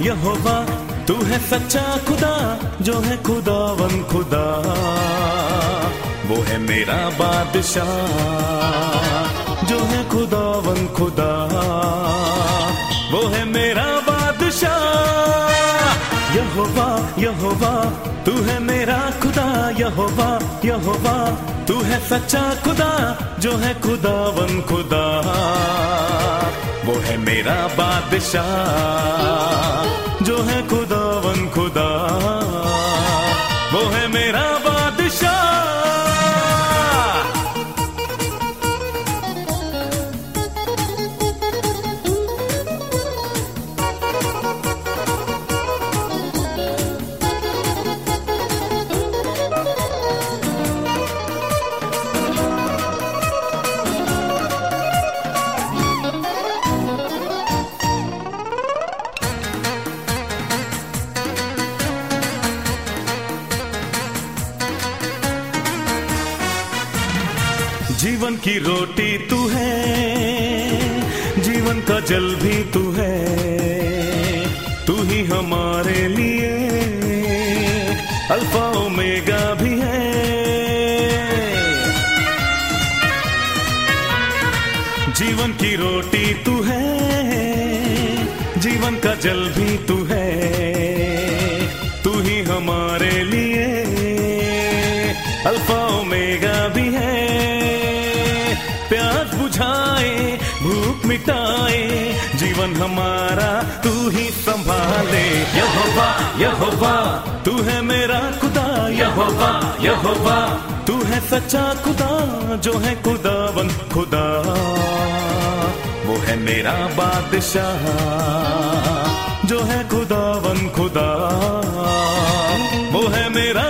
यहोवा, तू है सच्चा खुदा, जो है खुदावन खुदा। वो है मेरा बादशाह, जो है खुदावन खुदा। वो है मेरा बादशाह। यहोवा यहोवा, तू है मेरा खुदा। यहोवा यहोवा, तू है सच्चा खुदा, जो है खुदावन खुदा। वो है मेरा बादशाह। जो है खुद। जीवन की रोटी तू है, जीवन का जल भी तू है, तू ही हमारे लिए। अल्फ़ा ओमेगा भी है। जीवन की रोटी तू है, जीवन का जल भी तू है मिटाए, जीवन हमारा तू ही संभाले। यहोवा यहोवा, तू है मेरा खुदा। यहोवा यहोवा, तू है सच्चा खुदा, जो है खुदावन खुदा। वो है मेरा बादशाह, जो है खुदावन खुदा। वो है मेरा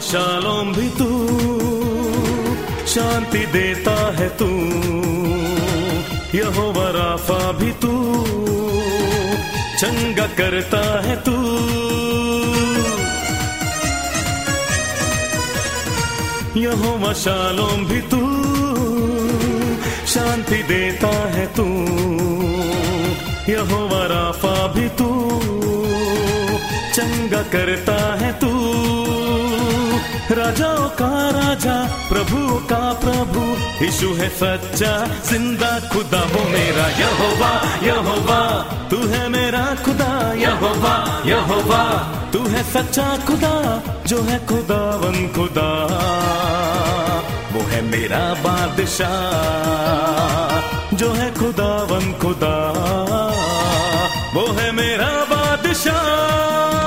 शालोम भी तू शांति देता है तू। यहोवा राफा भी तू चंगा करता है तू। यहोवा शालोम भी तू शांति देता है तू। यहोवा राफा भी तू चंगा करता है तू। राजाओं का राजा, प्रभु का प्रभु। यीशु है सच्चा, ज़िंदा खुदा हो मेरा यहोवा यहोवा। तू है मेरा खुदा, यहोवा यहोवा। तू है सच्चा खुदा, जो है खुदावन खुदा। वो है मेरा बादशाह, जो है खुदावन खुदा। वो है मेरा बादशाह।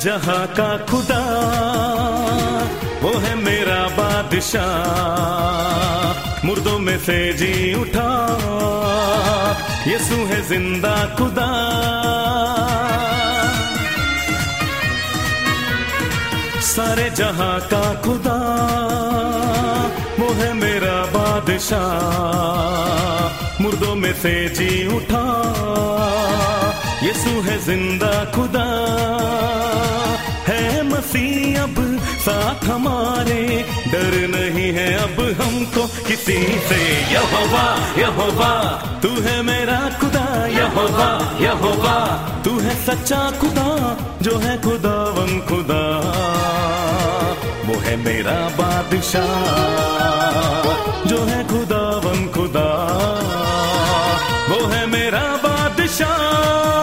जहाँ का खुदा, वो है मेरा बादशाह। मुर्दों में से जी उठा, यीशु है ज़िंदा खुदा। सारे जहाँ का खुदा, वो है मेरा बादशाह। मुर्दों में से जी उठा यीशु है ज़िंदा खुदा। है मसीह अब साथ हमारे। डर नहीं है अब हमको किसी से। यहोवा यहोवा, तू है मेरा खुदा। यहोवा यहोवा, तू है सच्चा खुदा, जो है खुदा खुदावन खुदा। वो है मेरा बादशाह, जो है खुदा खुदावन खुदा। वो है मेरा बादशाह।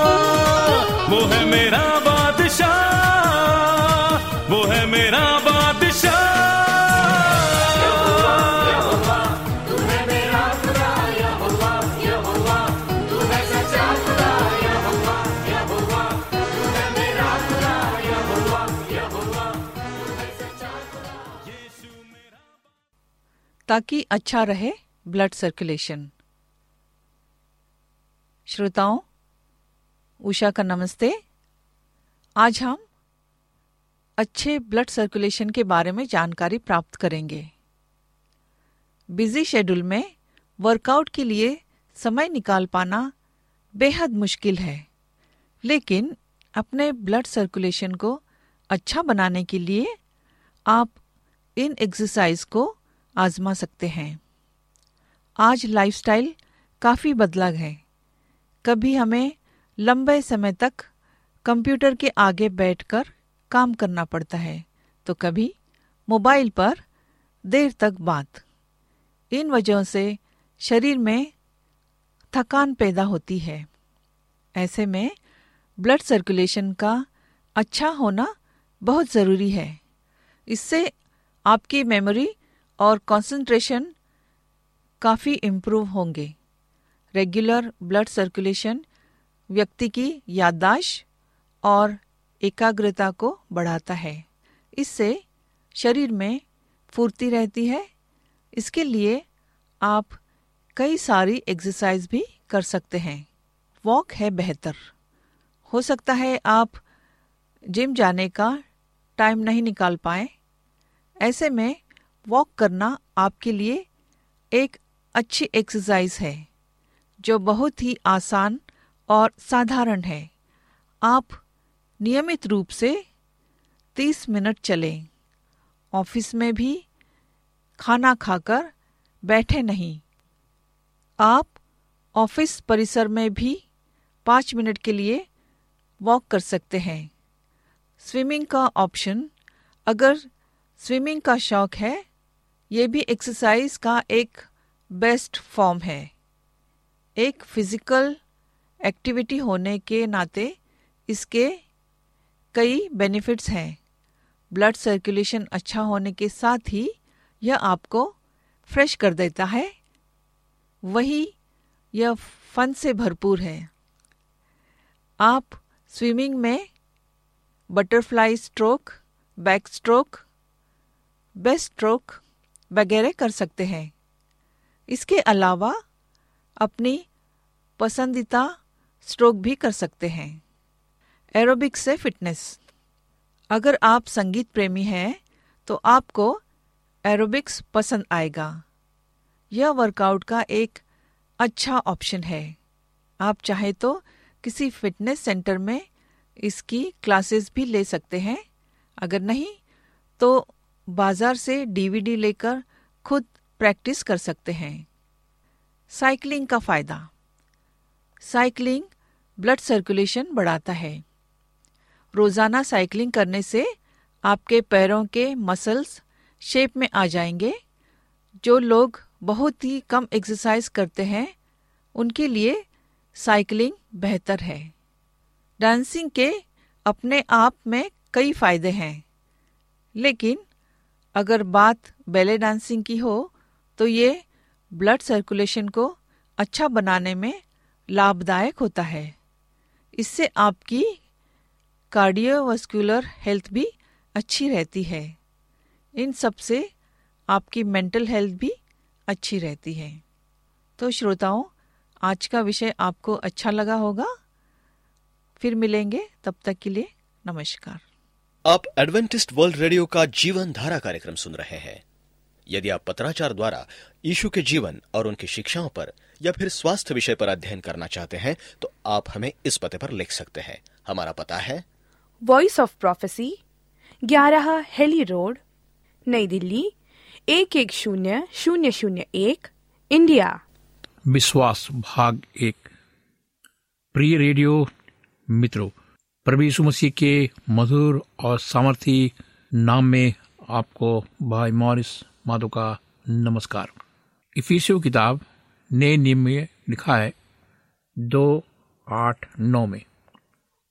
मेरा बादशाह वो है मेरा ताकि अच्छा रहे ब्लड सर्कुलेशन श्रोताओं उषा का नमस्ते। आज हम अच्छे ब्लड सर्कुलेशन के बारे में जानकारी प्राप्त करेंगे। बिज़ी शेड्यूल में वर्कआउट के लिए समय निकाल पाना बेहद मुश्किल है, लेकिन अपने ब्लड सर्कुलेशन को अच्छा बनाने के लिए आप इन एक्सरसाइज को आजमा सकते हैं। आज लाइफस्टाइल काफ़ी बदला है। कभी हमें लंबे समय तक कंप्यूटर के आगे बैठकर काम करना पड़ता है। तो कभी मोबाइल पर देर तक बात। इन वजहों से शरीर में थकान पैदा होती है। ऐसे में ब्लड सर्कुलेशन का अच्छा होना बहुत ज़रूरी है। इससे आपकी मेमोरी और कंसंट्रेशन काफ़ी इम्प्रूव होंगे। रेगुलर ब्लड सर्कुलेशन व्यक्ति की याददाश्त और एकाग्रता को बढ़ाता है। इससे शरीर में फुर्ती रहती है। इसके लिए आप कई सारी एक्सरसाइज भी कर सकते हैं। वॉक है बेहतर। हो सकता है आप जिम जाने का टाइम नहीं निकाल पाए। ऐसे में वॉक करना आपके लिए एक अच्छी एक्सरसाइज है, जो बहुत ही आसान और साधारण है। आप नियमित रूप से 30 मिनट चलें। ऑफ़िस में भी खाना खाकर बैठे नहीं। आप ऑफ़िस परिसर में भी पाँच मिनट के लिए वॉक कर सकते हैं। स्विमिंग का ऑप्शन, अगर स्विमिंग का शौक है, ये भी एक्सरसाइज का एक बेस्ट फॉर्म है। एक फ़िज़िकल एक्टिविटी होने के नाते इसके कई बेनिफिट्स हैं। ब्लड सर्कुलेशन अच्छा होने के साथ ही यह आपको फ्रेश कर देता है। वही यह फन से भरपूर है। आप स्विमिंग में butterfly stroke back stroke breast stroke वगैरह कर सकते हैं। इसके अलावा अपनी पसंदीदा स्ट्रोक भी कर सकते हैं। एरोबिक्स से फिटनेस। अगर आप संगीत प्रेमी हैं तो आपको एरोबिक्स पसंद आएगा। यह वर्कआउट का एक अच्छा ऑप्शन है। आप चाहे तो किसी फिटनेस सेंटर में इसकी क्लासेस भी ले सकते हैं। अगर नहीं तो बाज़ार से डीवीडी लेकर खुद प्रैक्टिस कर सकते हैं। साइकिलिंग का फ़ायदा। साइकिलिंग ब्लड सर्कुलेशन बढ़ाता है। रोज़ाना साइकिलिंग करने से आपके पैरों के मसल्स शेप में आ जाएँगे। जो लोग बहुत ही कम एक्सरसाइज करते हैं, उनके लिए साइकिलिंग बेहतर है। डांसिंग के अपने आप में कई फ़ायदे हैं। लेकिन अगर बात बैले डांसिंग की हो तो ये ब्लड सर्कुलेशन को अच्छा बनाने में लाभदायक होता है। इससे आपकी कार्डियोवास्कुलर हेल्थ भी अच्छी रहती है। इन सबसे आपकी मेंटल हेल्थ भी अच्छी रहती है। तो श्रोताओं, आज का विषय आपको अच्छा लगा होगा। फिर मिलेंगे, तब तक के लिए नमस्कार। आप एडवेंटिस्ट वर्ल्ड रेडियो का जीवन धारा कार्यक्रम सुन रहे हैं। यदि आप पत्राचार द्वारा यीशु के जीवन और उनकी शिक्षाओं पर या फिर स्वास्थ्य विषय पर अध्ययन करना चाहते हैं तो आप हमें इस पते पर लिख सकते हैं। हमारा पता है वॉइस ऑफ़ प्रोफेसी ग्यारह हेली रोड नई दिल्ली, एक एक शून्य शून्य शून्य एक, इंडिया। विश्वास भाग एक। प्रिय रेडियो मित्रों, प्रभु यीशु मसीह के मधुर और सामर्थी नाम में आपको भाई मॉरिस माधो का नमस्कार। इफिसियो किताब नए नियम में लिखा है, दो आठ नौ में।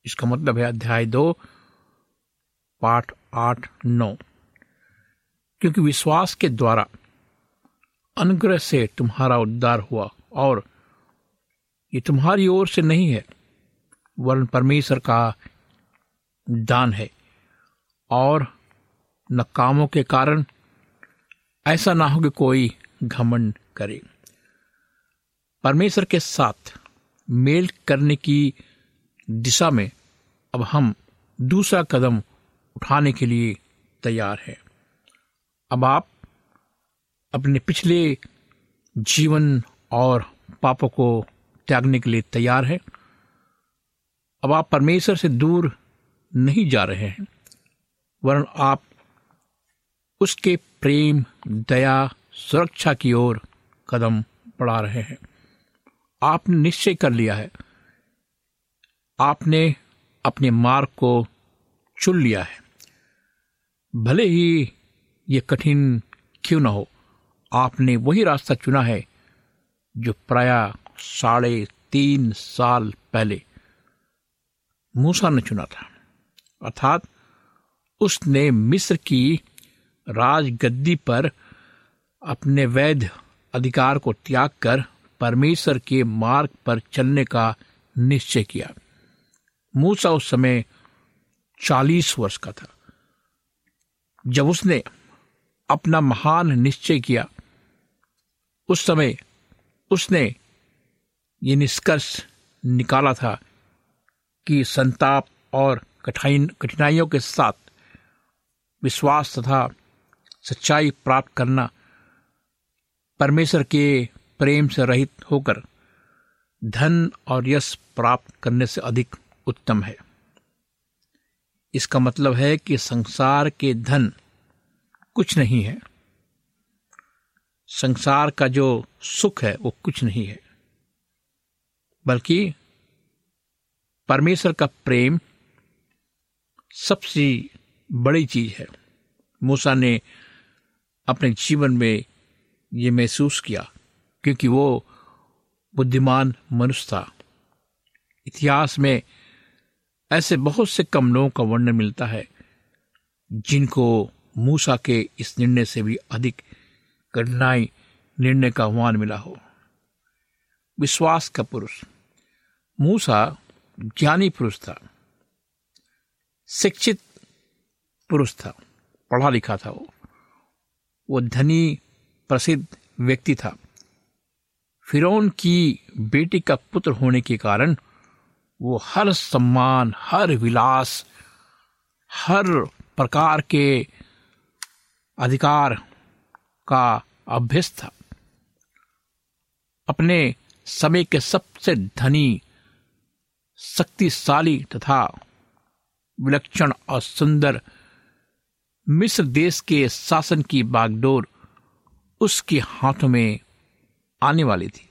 इसका मतलब है अध्याय दो, पाठ आठ, नौ। क्योंकि विश्वास के द्वारा अनुग्रह से तुम्हारा उद्धार हुआ और ये तुम्हारी ओर से नहीं है वर्ण परमेश्वर का दान है। और न कामों के कारण ऐसा ना हो कि कोई घमंड करे। परमेश्वर के साथ मेल करने की दिशा में अब हम दूसरा कदम उठाने के लिए तैयार हैं। अब आप अपने पिछले जीवन और पापों को त्यागने के लिए तैयार हैं। अब आप परमेश्वर से दूर नहीं जा रहे हैं, वरन आप उसके प्रेम, दया, सुरक्षा की ओर कदम बढ़ा रहे हैं। आपने निश्चय कर लिया है। आपने अपने मार्ग को चुन लिया है। भले ही ये कठिन क्यों ना हो, आपने वही रास्ता चुना है जो प्राय साढ़े तीन साल पहले मूसा ने चुना था। अर्थात उसने मिस्र की राजगद्दी पर अपने वैध अधिकार को त्याग कर परमेश्वर के मार्ग पर चलने का निश्चय किया। मूसा उस समय चालीस वर्ष का था। जब उसने अपना महान निश्चय किया, उस समय उसने ये निष्कर्ष निकाला था कि संताप और कठिन, कठिनाइयों के साथ विश्वास तथा सच्चाई प्राप्त करना परमेश्वर के प्रेम से रहित होकर धन और यश प्राप्त करने से अधिक उत्तम है। इसका मतलब है कि संसार के धन कुछ नहीं है। संसार का जो सुख है, वो कुछ नहीं है। बल्कि परमेश्वर का प्रेम सबसे बड़ी चीज़ है। मूसा ने अपने जीवन में ये महसूस किया, क्योंकि वो बुद्धिमान मनुष्य था। इतिहास में ऐसे बहुत से कम लोगों का वर्णन मिलता है, जिनको मूसा के इस निर्णय से भी अधिक कठिनाई निर्णय का आह्वान मिला हो। विश्वास का पुरुष। मूसा ज्ञानी पुरुष था, शिक्षित पुरुष था, पढ़ा लिखा था वो। वो धनी, प्रसिद्ध व्यक्ति था। फिरौन की बेटी का पुत्र होने के कारण वो हर सम्मान, हर विलास, हर प्रकार के अधिकार का अभ्यस्त था। अपने समय के सबसे धनी, शक्तिशाली तथा विलक्षण और सुंदर मिस्र देश के शासन की बागडोर उसके हाथों में आने वाली थी।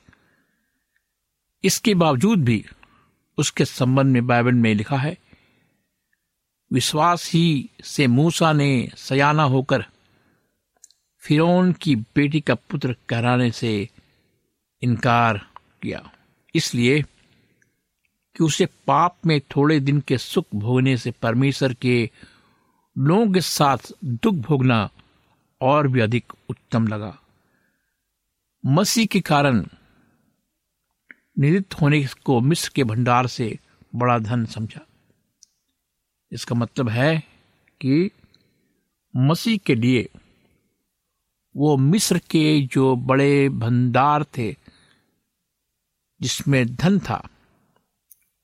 इसके बावजूद भी उसके संबंध में बाइबल में लिखा है, विश्वास ही से मूसा ने सयाना होकर फिरौन की बेटी का पुत्र कहराने से इनकार किया। इसलिए कि उसे पाप में थोड़े दिन के सुख भोगने से परमेश्वर के लोगों के साथ दुख भोगना और भी अधिक उत्तम लगा। मसीह के कारण निदित होने को मिस्र के भंडार से बड़ा धन समझा। इसका मतलब है कि मसीह के लिए वो मिस्र के जो बड़े भंडार थे, जिसमें धन था,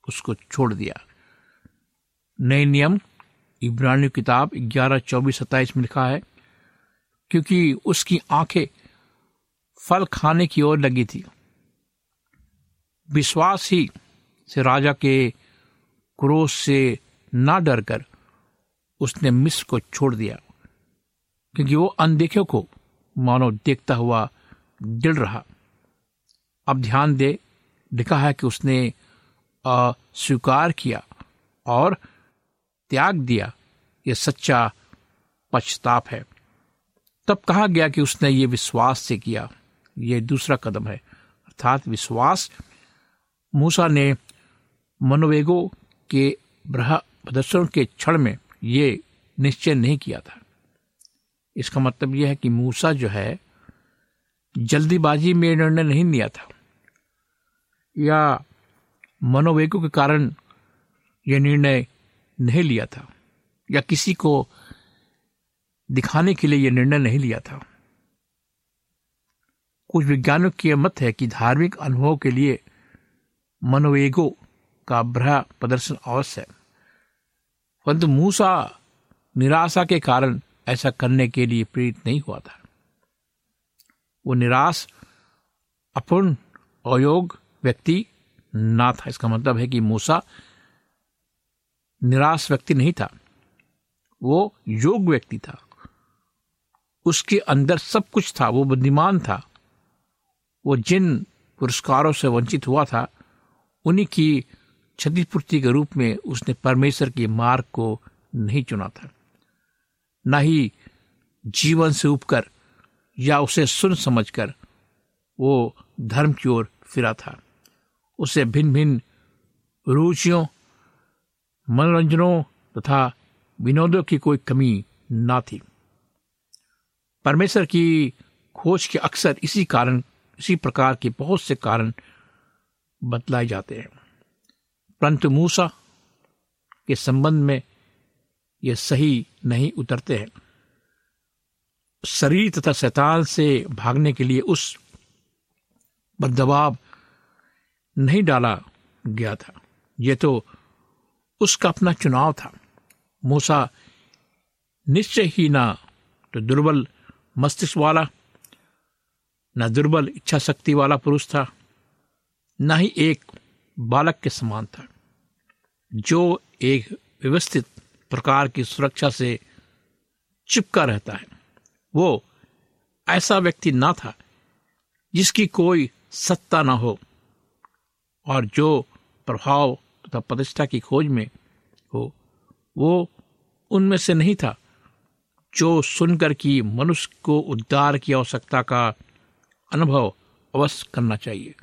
उसको छोड़ दिया। नए नियम इब्रानी किताब ग्यारह, चौबीस, सत्ताईस में लिखा है, क्योंकि उसकी आँखें फल खाने की ओर लगी थी। विश्वास ही से राजा के क्रोध से ना डरकर उसने मिस्र को छोड़ दिया। क्योंकि वो अनदेखे को, मानो देखता हुआ दिल रहा। अब ध्यान दे, लिखा है कि उसने अस्वीकार किया और त्याग दिया। ये सच्चा पश्चाताप है। तब कहा गया कि उसने ये विश्वास से किया। ये दूसरा कदम है। अर्थात विश्वास मूसा ने मनोवेगो के ब्रह प्रदर्शन के क्षण में ये निश्चय नहीं किया था। इसका मतलब यह है कि मूसा जो है, जल्दीबाजी में निर्णय नहीं लिया था। या मनोवेगों के कारण यह निर्णय नहीं लिया था, या किसी को दिखाने के लिए यह निर्णय नहीं लिया था। कुछ विज्ञानों की मत है कि धार्मिक अनुभव के लिए मनोवेगो का भ्रह प्रदर्शन अवश्य। है परंतु मूसा निराशा के कारण ऐसा करने के लिए प्रेरित नहीं हुआ था। वो निराश, अपूर्ण अयोग व्यक्ति ना था। इसका मतलब है कि मूसा निराश व्यक्ति नहीं था। वो योग व्यक्ति था। उसके अंदर सब कुछ था। वो बुद्धिमान था। वो जिन पुरस्कारों से वंचित हुआ था उन्हीं की क्षतिपूर्ति के रूप में उसने परमेश्वर के मार्ग को नहीं चुना था। न ही जीवन से उपकर या उसे सुन समझकर वो धर्म की ओर फिरा था। उसे भिन्न भिन्न रुचियों, मनोरंजनों तथा विनोदों की कोई कमी ना थी। परमेश्वर की खोज के अक्सर इसी कारण, इसी प्रकार के बहुत से कारण बतलाए जाते हैं। परंतु मूसा के संबंध में ये सही नहीं उतरते हैं। शरीर तथा शैतान से भागने के लिए उस पर दबाव नहीं डाला गया था। यह तो उसका अपना चुनाव था। मूसा निश्चय ही ना तो दुर्बल मस्तिष्क वाला, न दुर्बल इच्छा शक्ति वाला पुरुष था। न ही एक बालक के समान था, जो एक व्यवस्थित प्रकार की सुरक्षा से चिपका रहता है। वो ऐसा व्यक्ति ना था जिसकी कोई सत्ता ना हो, और जो प्रभाव तथा प्रतिष्ठा की खोज में हो, वो उनमें से नहीं था जो सुनकर कि मनुष्य को उद्धार की आवश्यकता का अनुभव अवश्य करना चाहिए।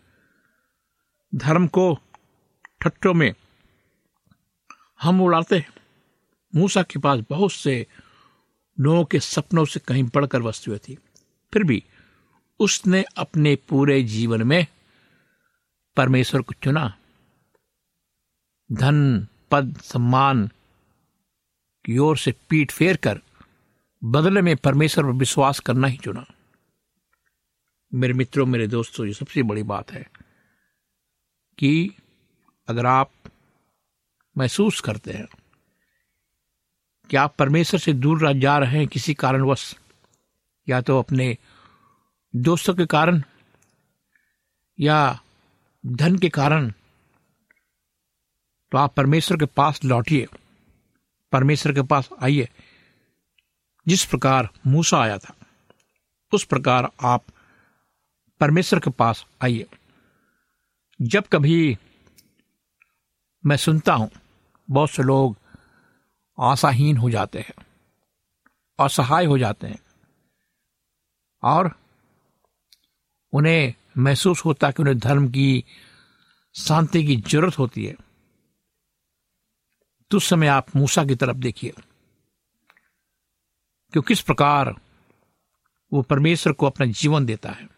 धर्म को ठट्टों में हम उड़ाते हैं। मूसा के पास बहुत से लोगों के सपनों से कहीं बढ़कर वस्तुएँ थी। फिर भी उसने अपने पूरे जीवन में परमेश्वर को चुना। धन, पद, सम्मान की ओर से पीठ फेर कर बदले में परमेश्वर पर विश्वास करना ही चुना। मेरे मित्रों, मेरे दोस्तों, ये सबसे बड़ी बात है कि अगर आप महसूस करते हैं कि आप परमेश्वर से दूर जा रहे हैं किसी कारणवश, या तो अपने दोस्तों के कारण, या धन के कारण तो आप परमेश्वर के पास लौटिए। परमेश्वर के पास आइए। जिस प्रकार मूसा आया था, उस प्रकार आप परमेश्वर के पास आइए। जब कभी मैं सुनता हूँ, बहुत से लोग आशाहीन हो जाते हैं, असहाय हो जाते हैं, और उन्हें महसूस होता कि उन्हें धर्म की, शांति की ज़रूरत होती है। तो उस समय आप मूसा की तरफ़ देखिए, कि किस प्रकार वो परमेश्वर को अपना जीवन देता है।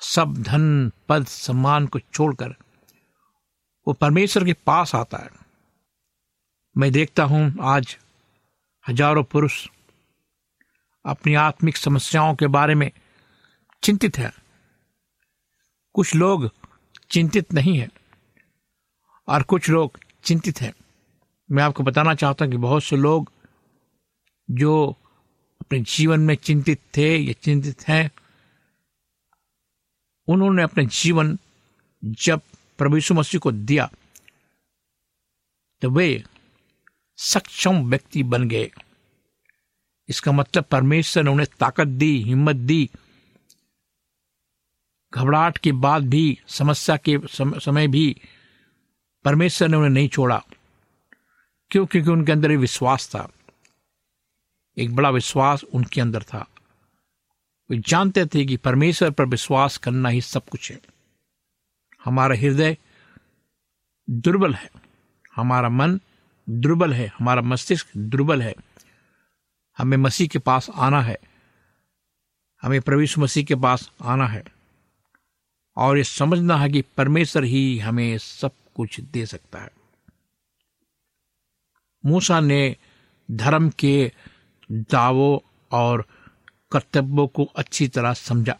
सब धन, पद, सम्मान को छोड़कर वो परमेश्वर के पास आता है। मैं देखता हूँ आज हज़ारों पुरुष अपनी आत्मिक समस्याओं के बारे में चिंतित हैं। कुछ लोग चिंतित नहीं हैं और कुछ लोग चिंतित हैं। मैं आपको बताना चाहता हूँ कि बहुत से लोग जो अपने जीवन में चिंतित थे या चिंतित हैं उन्होंने अपने जीवन जब प्रभु यीशु मसीह को दिया तो वे सक्षम व्यक्ति बन गए। इसका मतलब परमेश्वर ने उन्हें ताकत दी, हिम्मत दी। घबराहट के बाद भी, समस्या के समय भी परमेश्वर ने उन्हें नहीं छोड़ा। क्यों? क्योंकि उनके अंदर एक विश्वास था। एक बड़ा विश्वास उनके अंदर था। वे जानते थे कि परमेश्वर पर विश्वास करना ही सब कुछ है। हमारा हृदय दुर्बल है। हमारा मन दुर्बल है। हमारा मस्तिष्क दुर्बल है। हमें मसीह के पास आना है। हमें प्रवेश मसीह के पास आना है। और ये समझना है कि परमेश्वर ही हमें सब कुछ दे सकता है। मूसा ने धर्म के दावों और कर्तव्यों को अच्छी तरह समझा।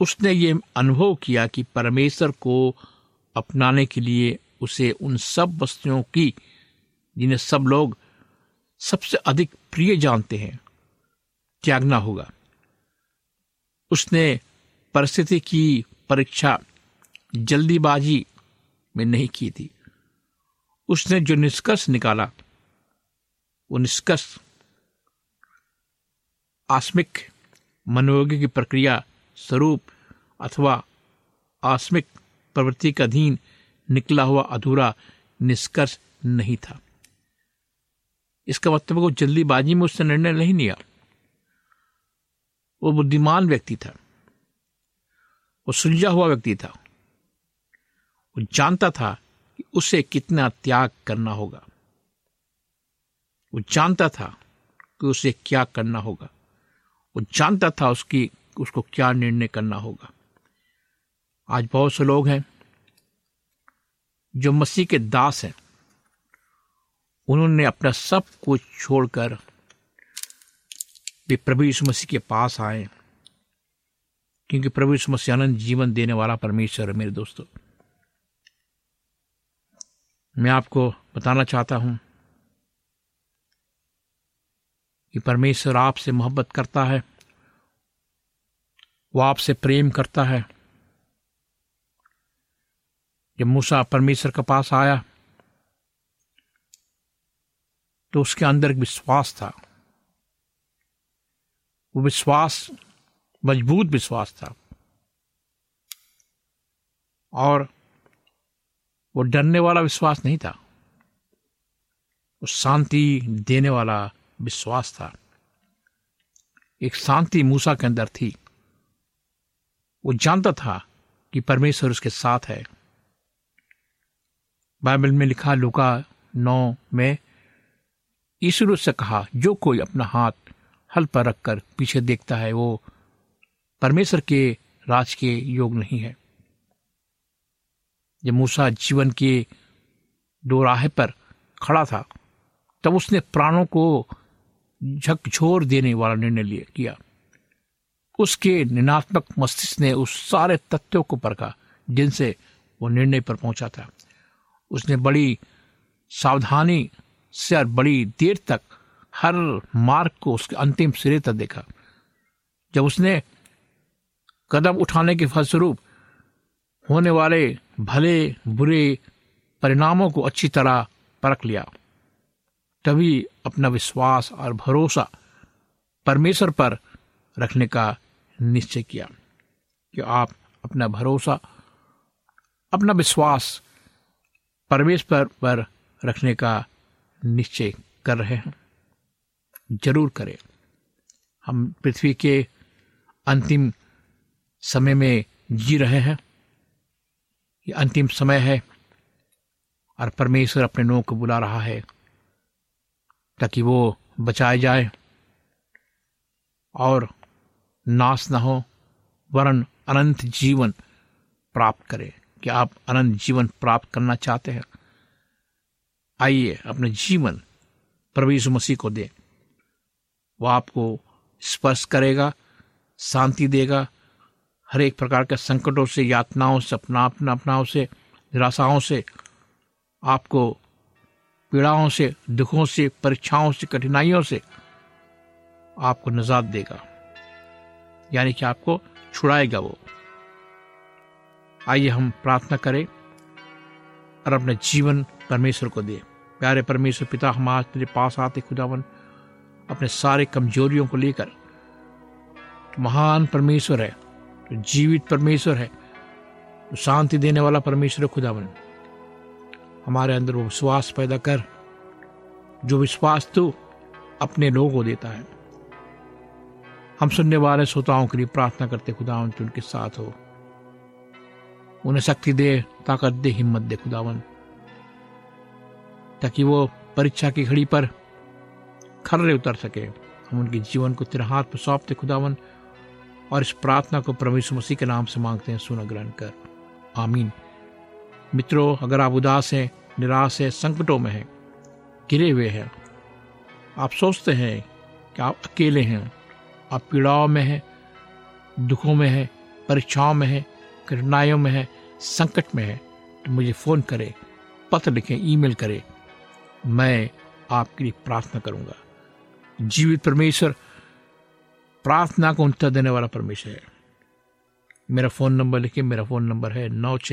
उसने ये अनुभव किया कि परमेश्वर को अपनाने के लिए उसे उन सब वस्तुओं की, जिन्हें सब लोग सबसे अधिक प्रिय जानते हैं, त्यागना होगा। उसने परिस्थिति की परीक्षा जल्दीबाजी में नहीं की थी। उसने जो निष्कर्ष निकाला, वो निष्कर्ष आस्मिक मनोयोग की प्रक्रिया स्वरूप अथवा आस्मिक प्रवृत्ति का अधीन निकला हुआ अधूरा निष्कर्ष नहीं था। इसका मतलब वो जल्दीबाजी में उसने निर्णय नहीं लिया। वो बुद्धिमान व्यक्ति था। वो सुलझा हुआ व्यक्ति था। वो जानता था कि उसे कितना त्याग करना होगा। वो जानता था कि उसे क्या करना होगा। वो जानता था उसकी, उसको क्या निर्णय करना होगा। आज बहुत से लोग हैं जो मसीह के दास हैं। उन्होंने अपना सब कुछ छोड़कर वे प्रभु यीशु मसीह के पास आए। क्योंकि प्रभु यीशु मसीह आनंद जीवन देने वाला परमेश्वर है मेरे दोस्तों। मैं आपको बताना चाहता हूँ कि परमेश्वर आपसे मोहब्बत करता है, वो आपसे प्रेम करता है। जब मूसा परमेश्वर के पास आया तो उसके अंदर एक विश्वास था। वो विश्वास, मज़बूत विश्वास था। और वो डरने वाला विश्वास नहीं था। वो शांति देने वाला विश्वास था। एक शांति मूसा के अंदर थी। वो जानता था कि परमेश्वर उसके साथ है। बाइबल में लिखा लुका नौ में, ईश्वर से कहा, जो कोई अपना हाथ हल पर रखकर पीछे देखता है, वो परमेश्वर के राज के योग नहीं है। जब मूसा जीवन के दो राह पर खड़ा था, तब उसने प्राणों को झकझोर देने वाला निर्णय लिया, किया। उसके निनात्मक मस्तिष्क ने उस सारे तथ्यों को परखा, जिनसे वो निर्णय पर पहुँचा था। उसने बड़ी सावधानी से और बड़ी देर तक हर मार्ग को उसके अंतिम सिरे तक देखा। जब उसने कदम उठाने के फलस्वरूप होने वाले भले बुरे परिणामों को अच्छी तरह परख लिया, तभी अपना विश्वास और भरोसा परमेश्वर पर रखने का निश्चय किया कि आप अपना भरोसा, अपना विश्वास परमेश्वर पर रखने का निश्चय कर रहे हैं। ज़रूर करें। हम पृथ्वी के अंतिम समय में जी रहे हैं। ये अंतिम समय है और परमेश्वर अपने लोगों को बुला रहा है। ताकि वो बचाए जाए और नाश ना हो, वरन अनंत जीवन प्राप्त करें। कि आप अनंत जीवन प्राप्त करना चाहते हैं? आइए अपने जीवन प्रभु यीशु मसीह को दें। वो आपको स्पर्श करेगा, शांति देगा, हर एक प्रकार के संकटों से, यातनाओं से अपना अपना अपनाओं से, निराशाओं से आपको पीड़ाओं से, दुखों से, परीक्षाओं से, कठिनाइयों से आपको नजात देगा। यानी कि आपको छुड़ाएगा वो। आइए हम प्रार्थना करें और अपने जीवन परमेश्वर को दे। प्यारे परमेश्वर पिता, हम आज तेरे पास आते खुदावन, अपने सारे कमजोरियों को लेकर। महान परमेश्वर है तो जीवित परमेश्वर है तो शांति देने वाला परमेश्वर है खुदावन। हमारे अंदर वो विश्वास पैदा कर, जो विश्वास तू अपने लोगों को देता है। हम सुनने वाले श्रोताओं के लिए प्रार्थना करते खुदावन तू उनके साथ हो। उन्हें शक्ति दे, ताकत दे, हिम्मत दे खुदावन ताकि वो परीक्षा की घड़ी पर खर्रे उतर सके। हम उनके जीवन को तेरे हाथ पर सौंपते खुदावन और इस प्रार्थना को प्रभु मसीह के नाम से मांगते हैं, सुना ग्रहण कर। आमीन। मित्रों, अगर आप उदास हैं निराश है, संकटों में है गिरे हुए हैं। आप सोचते हैं कि आप अकेले हैं, आप पीड़ाओं में हैं, दुखों में हैं, परीक्षाओं में हैं, कठिनाइयों में हैं, संकट में हैं। तो मुझे फ़ोन करें, पत्र लिखें, ईमेल करें। मैं आपके लिए प्रार्थना करूँगा। जीवित परमेश्वर, प्रार्थना को उत्तर देने वाला परमेश्वर है। मेरा फ़ोन नंबर लिखिए मेरा फ़ोन नंबर है नौ छ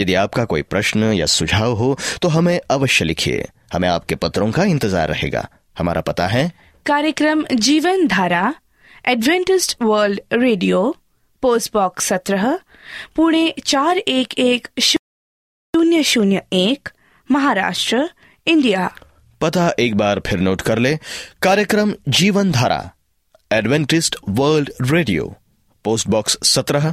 यदि आपका कोई प्रश्न या सुझाव हो तो हमें अवश्य लिखिए। हमें आपके पत्रों का इंतज़ार रहेगा। हमारा पता है। कार्यक्रम Jeevan Dhara Adventist World Radio post box सत्रह पुणे चार एक एक शून्य शून्य एक महाराष्ट्र इंडिया। पता एक बार फिर नोट कर ले। कार्यक्रम Jeevan Dhara Adventist World Radio post box सत्रह।